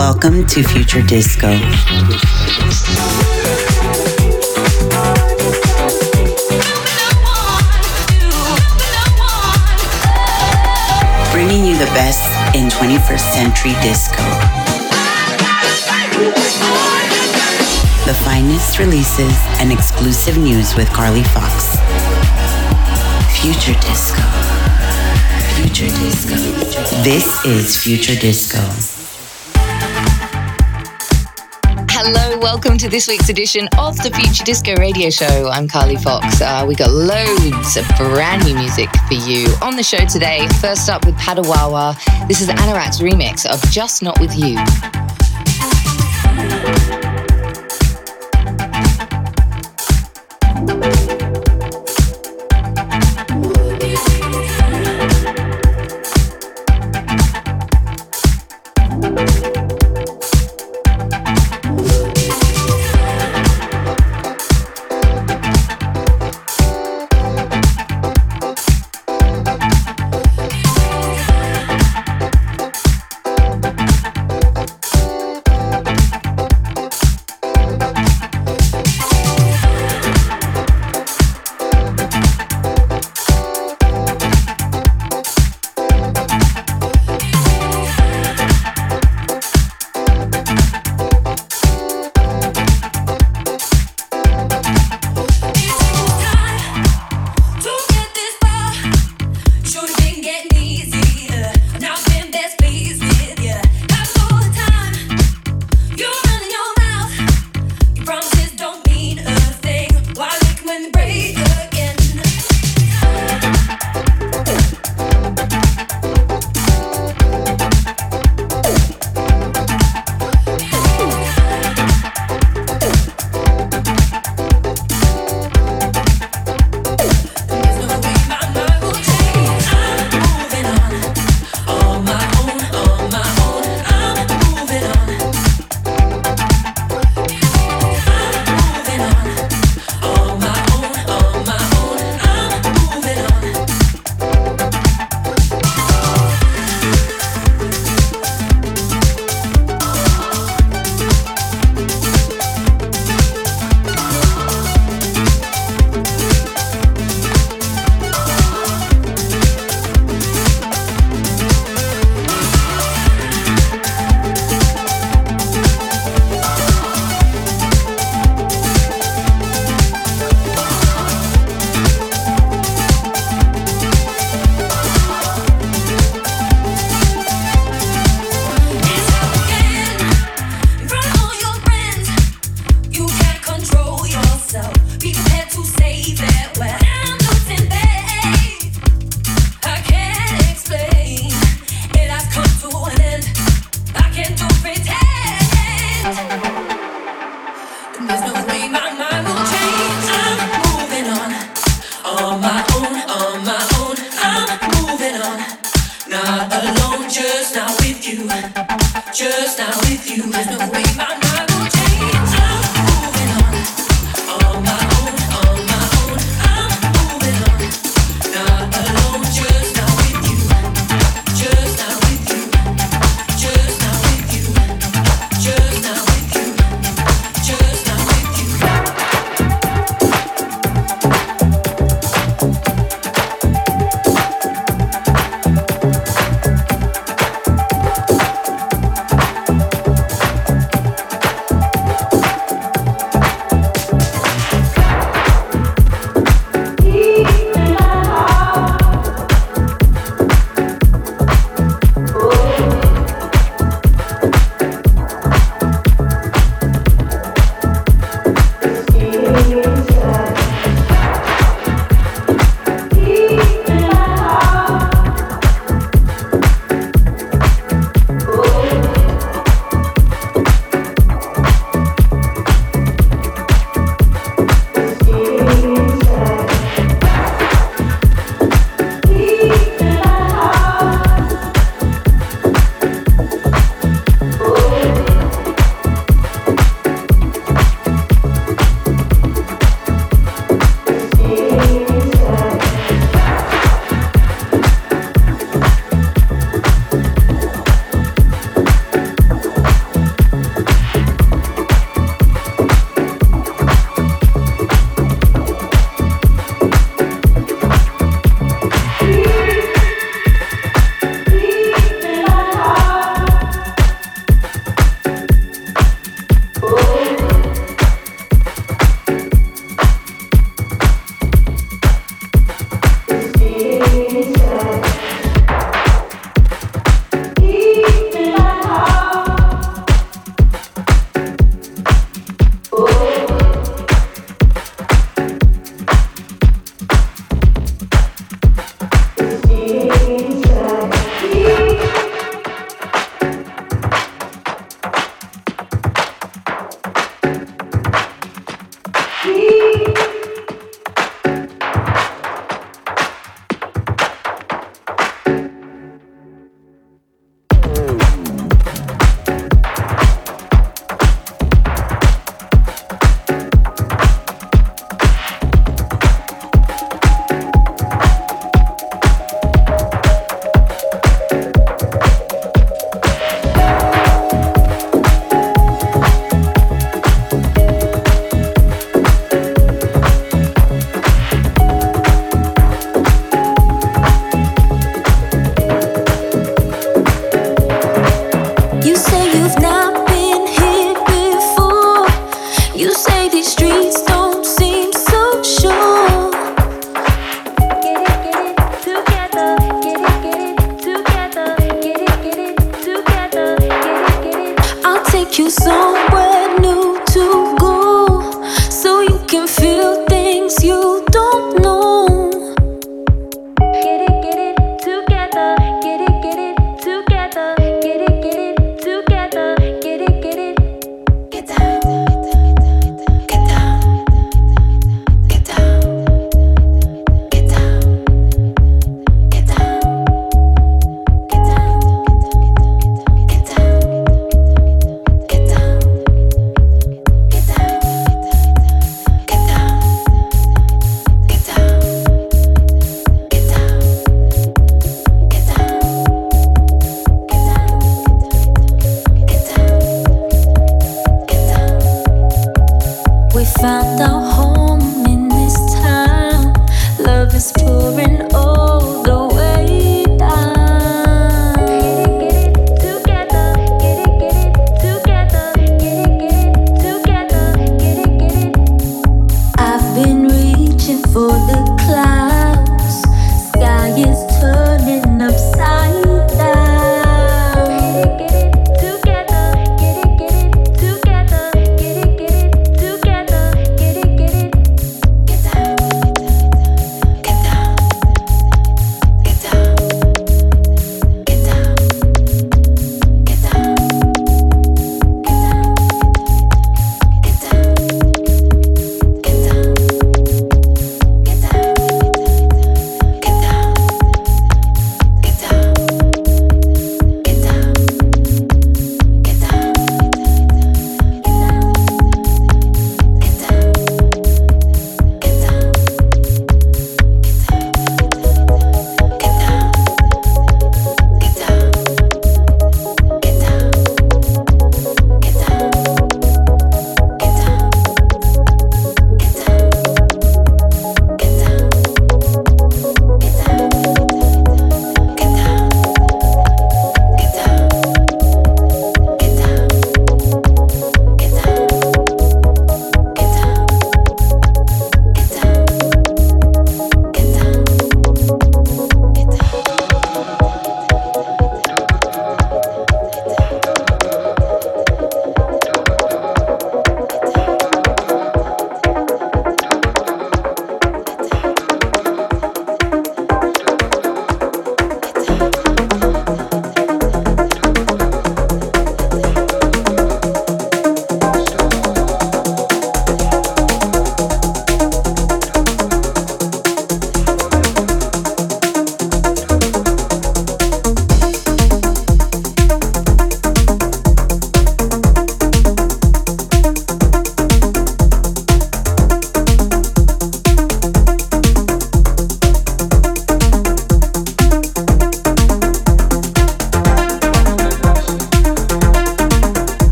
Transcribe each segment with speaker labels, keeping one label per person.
Speaker 1: Welcome to Future Disco. Bringing you the best in 21st century disco. The finest releases and exclusive news with Carly Fox. Future Disco. Future Disco. This is Future Disco.
Speaker 2: Hello, welcome to this week's edition of the Future Disco Radio Show. I'm Carly Fox. Uh, we got loads of brand new music for you on the show today. First up with Padawawa. This is Anorak's remix of Just Not With You.
Speaker 3: and break.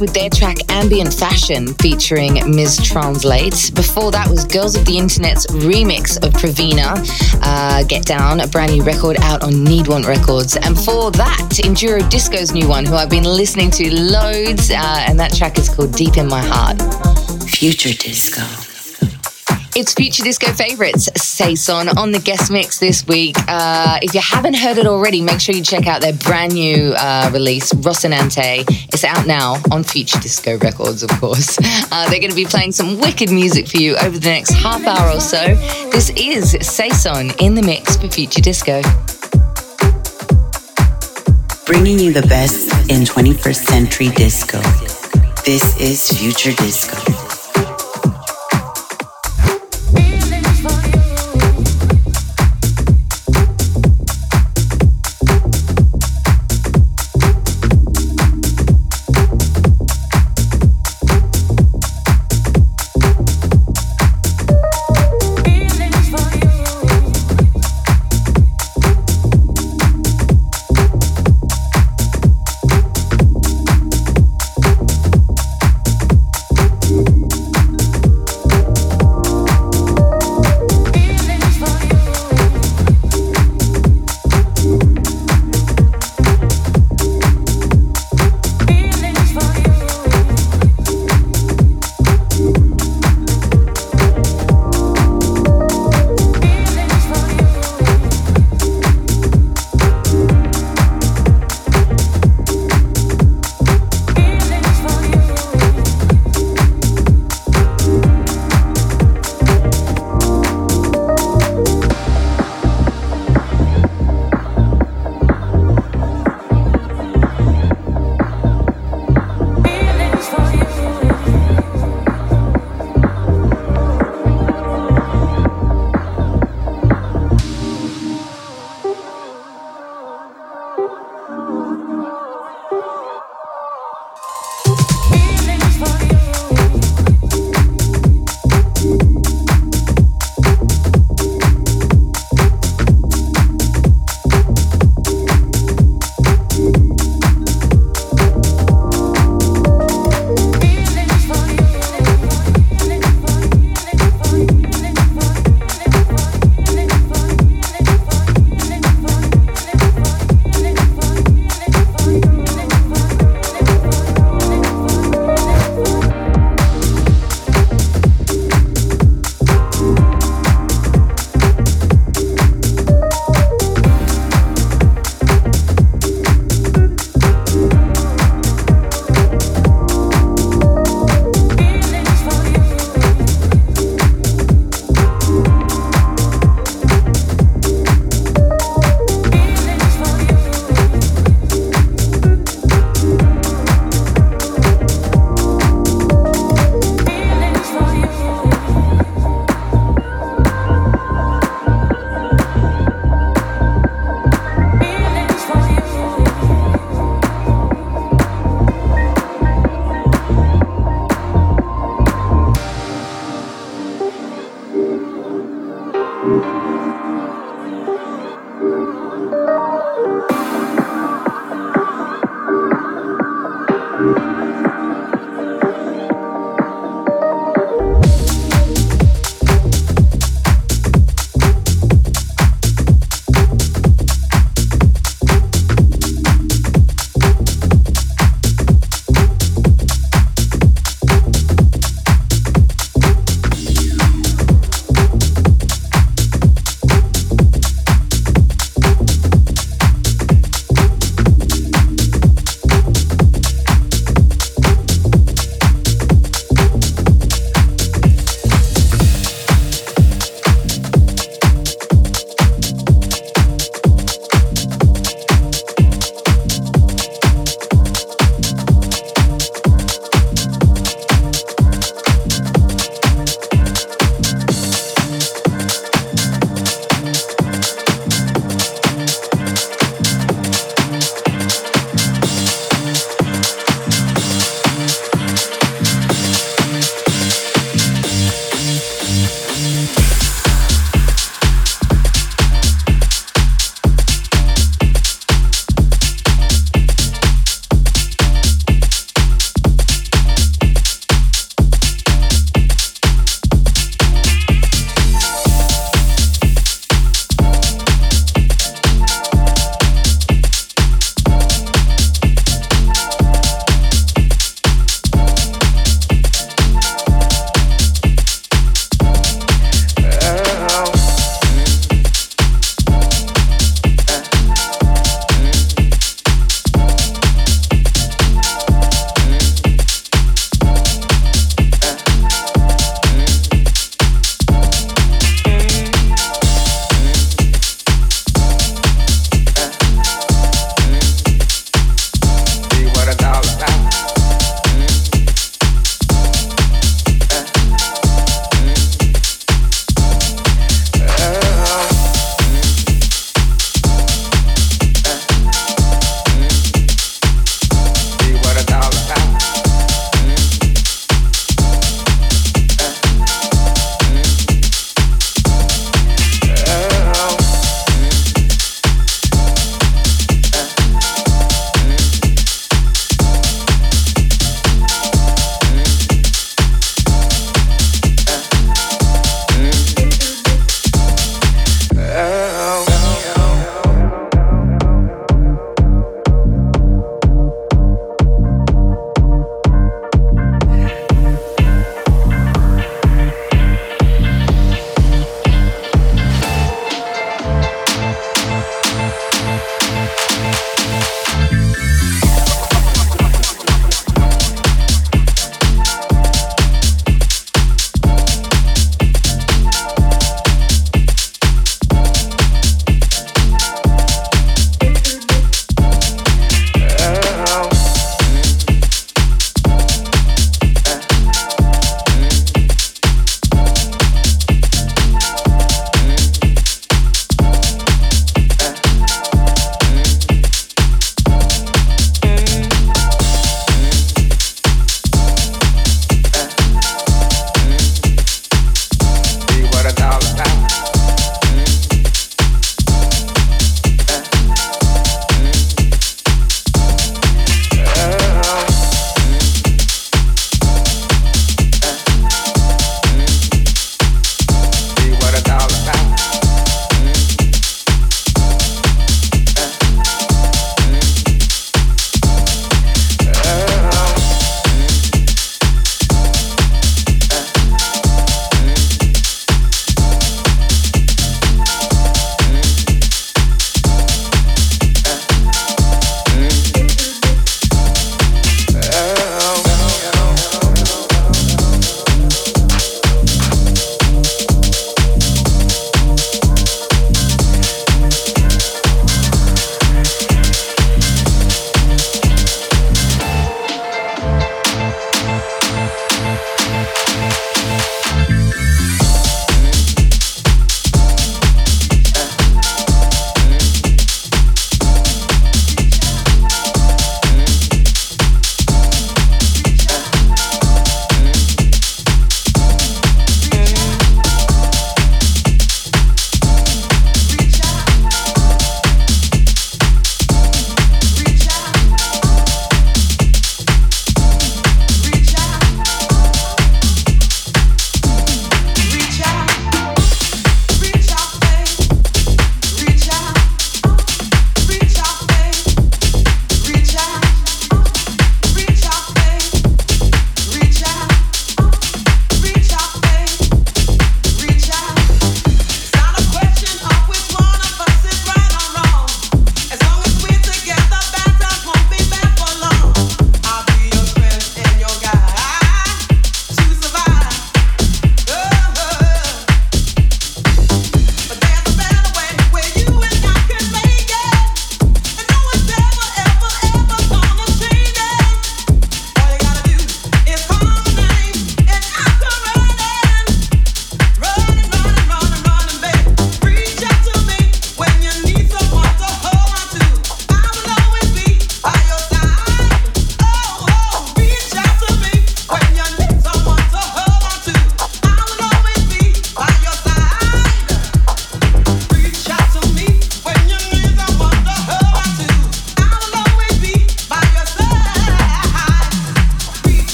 Speaker 3: With their track Ambient Fashion featuring Ms. Translate. Before that was Girls of the Internet's remix of Pravina, uh, Get Down, a brand new record out on Need Want Records. And before that, Enduro Disco's new one, who I've been listening to loads, uh, and that track is called Deep in My Heart.
Speaker 1: Future Disco.
Speaker 3: It's Future Disco Favorites, Sason, on the guest mix this week. Uh, if you haven't heard it already, make sure you check out their brand new uh, release, Rocinante. It's out now on Future Disco Records, of course. Uh, they're going to be playing some wicked music for you over the next half hour or so. This is Sason in the mix for Future Disco.
Speaker 1: Bringing you the best in 21st century disco. This is Future Disco.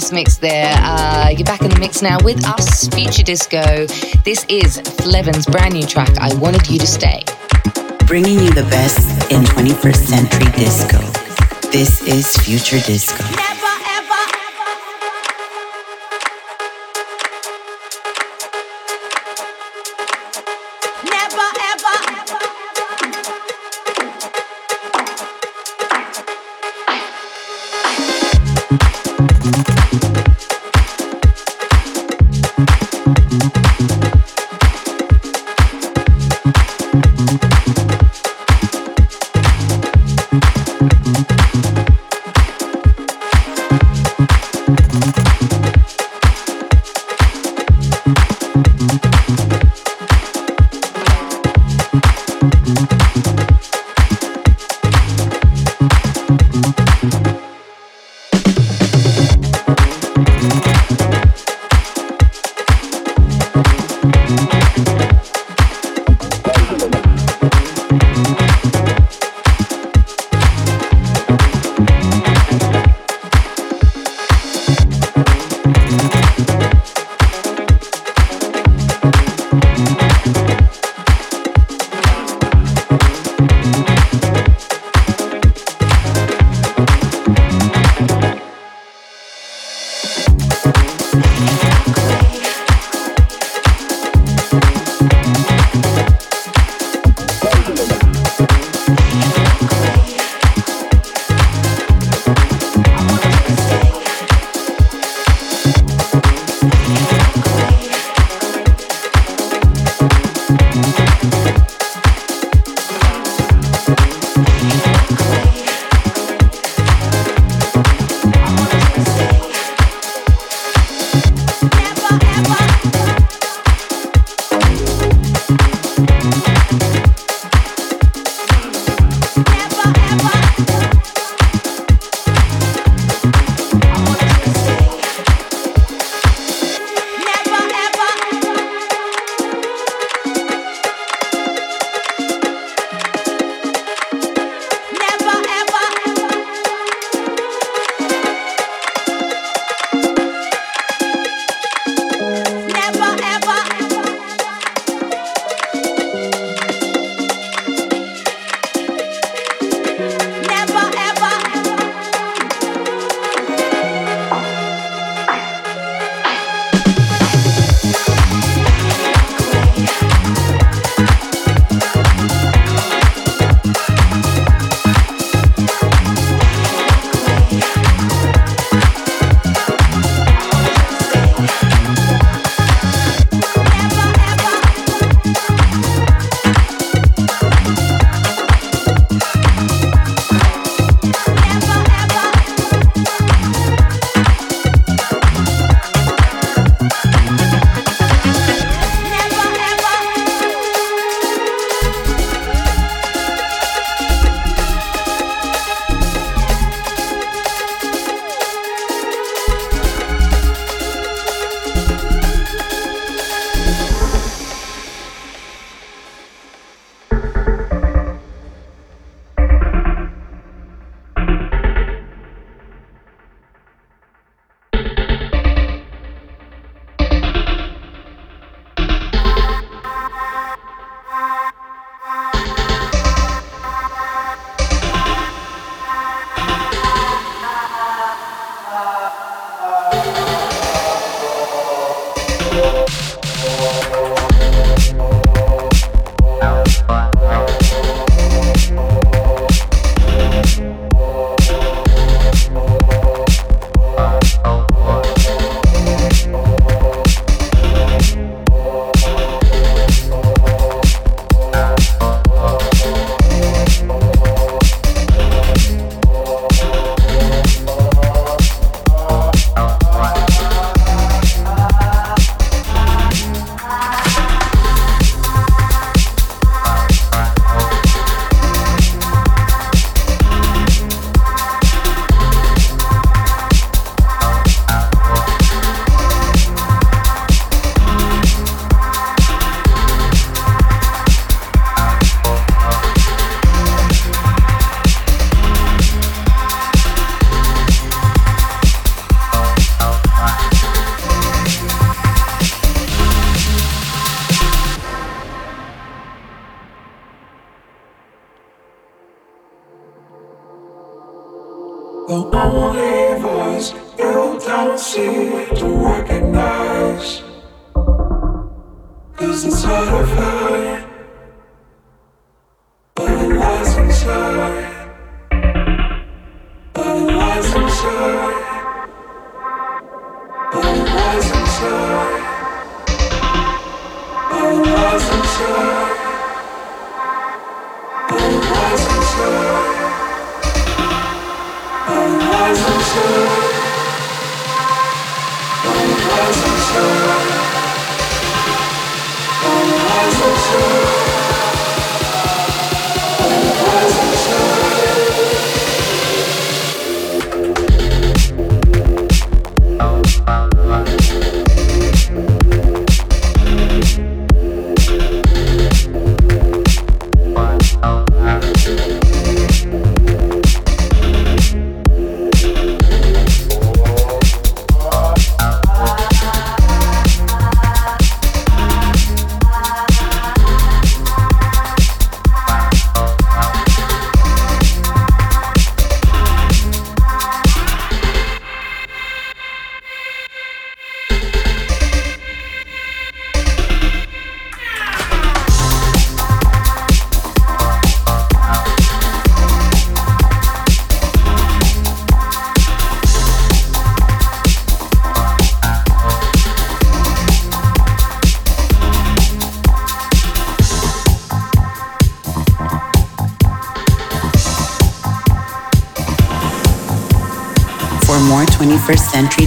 Speaker 3: Guest mix there. Uh, you're back in the mix now with us, Future Disco. This is Flevin's brand new track, I Wanted You to Stay.
Speaker 1: Bringing you the best in 21st century disco. This is Future Disco.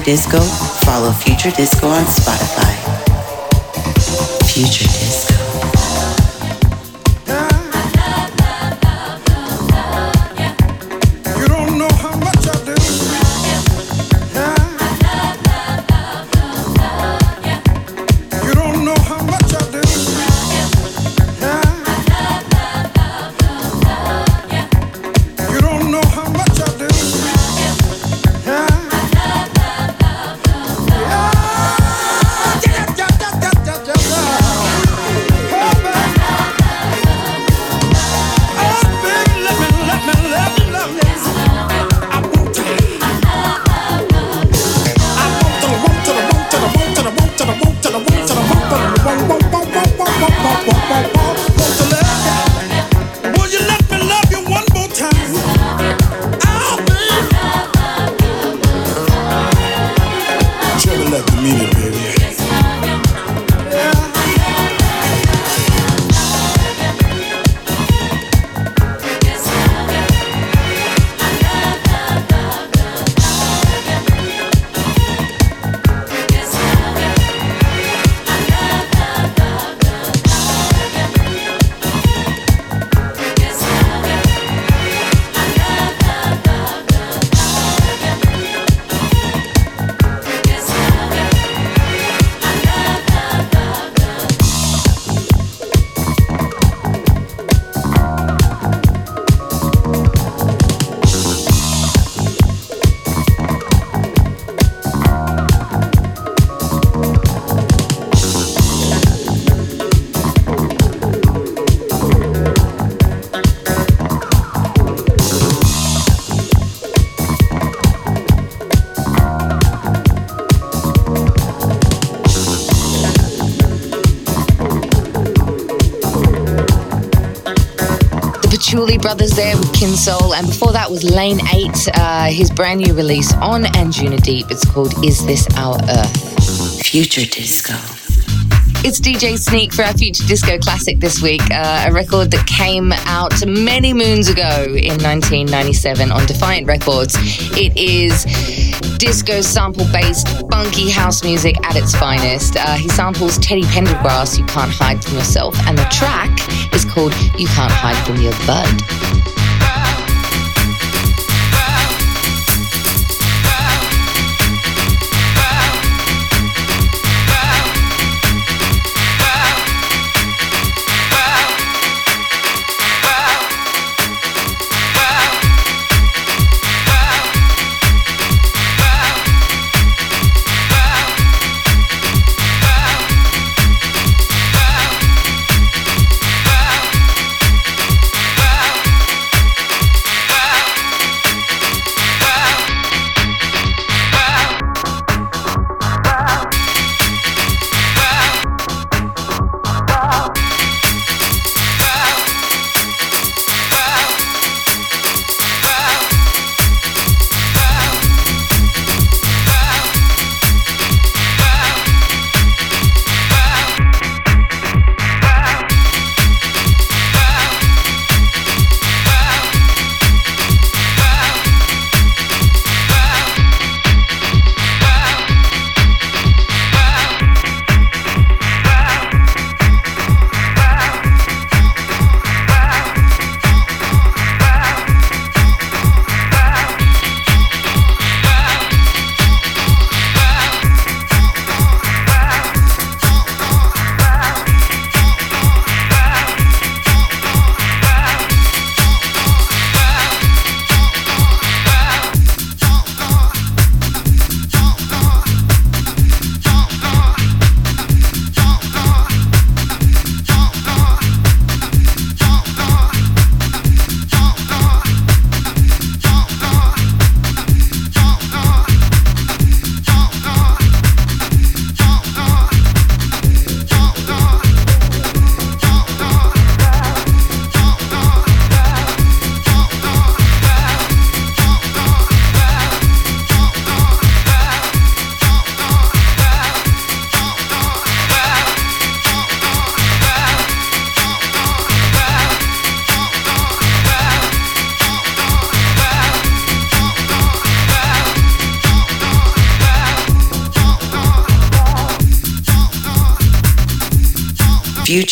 Speaker 4: Disco, follow Future Disco on Spotify.
Speaker 3: Brothers there with Kinsoul, and before that was Lane 8, uh, his brand new release on Anjuna Deep. It's called Is This Our Earth?
Speaker 4: Future Disco.
Speaker 3: It's DJ Sneak for our Future Disco Classic this week, uh, a record that came out many moons ago in 1997 on Defiant Records. It is disco sample based funky house music at its finest. Uh, he samples Teddy Pendergrass, You Can't Hide From Yourself, and the track is called You Can't Hide From Your Bud.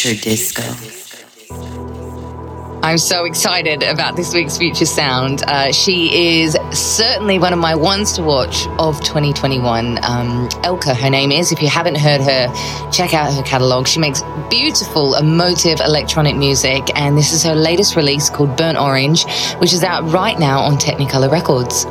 Speaker 1: Future Disco.
Speaker 3: I'm so excited about this week's Future Sound. Uh, she is certainly one of my ones to watch of 2021. Um, Elkka, her name is. If you haven't heard her, check out her catalogue. She makes beautiful, emotive electronic music, and this is her latest release called Burnt Orange, which is out right now on Technicolour Records.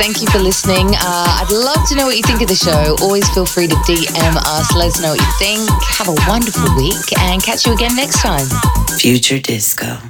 Speaker 3: Thank you for listening. Uh, I'd love to know what you think of the show. Always feel free to DM us. Let us know what you think. Have a wonderful week and catch you again next time.
Speaker 1: Future Disco.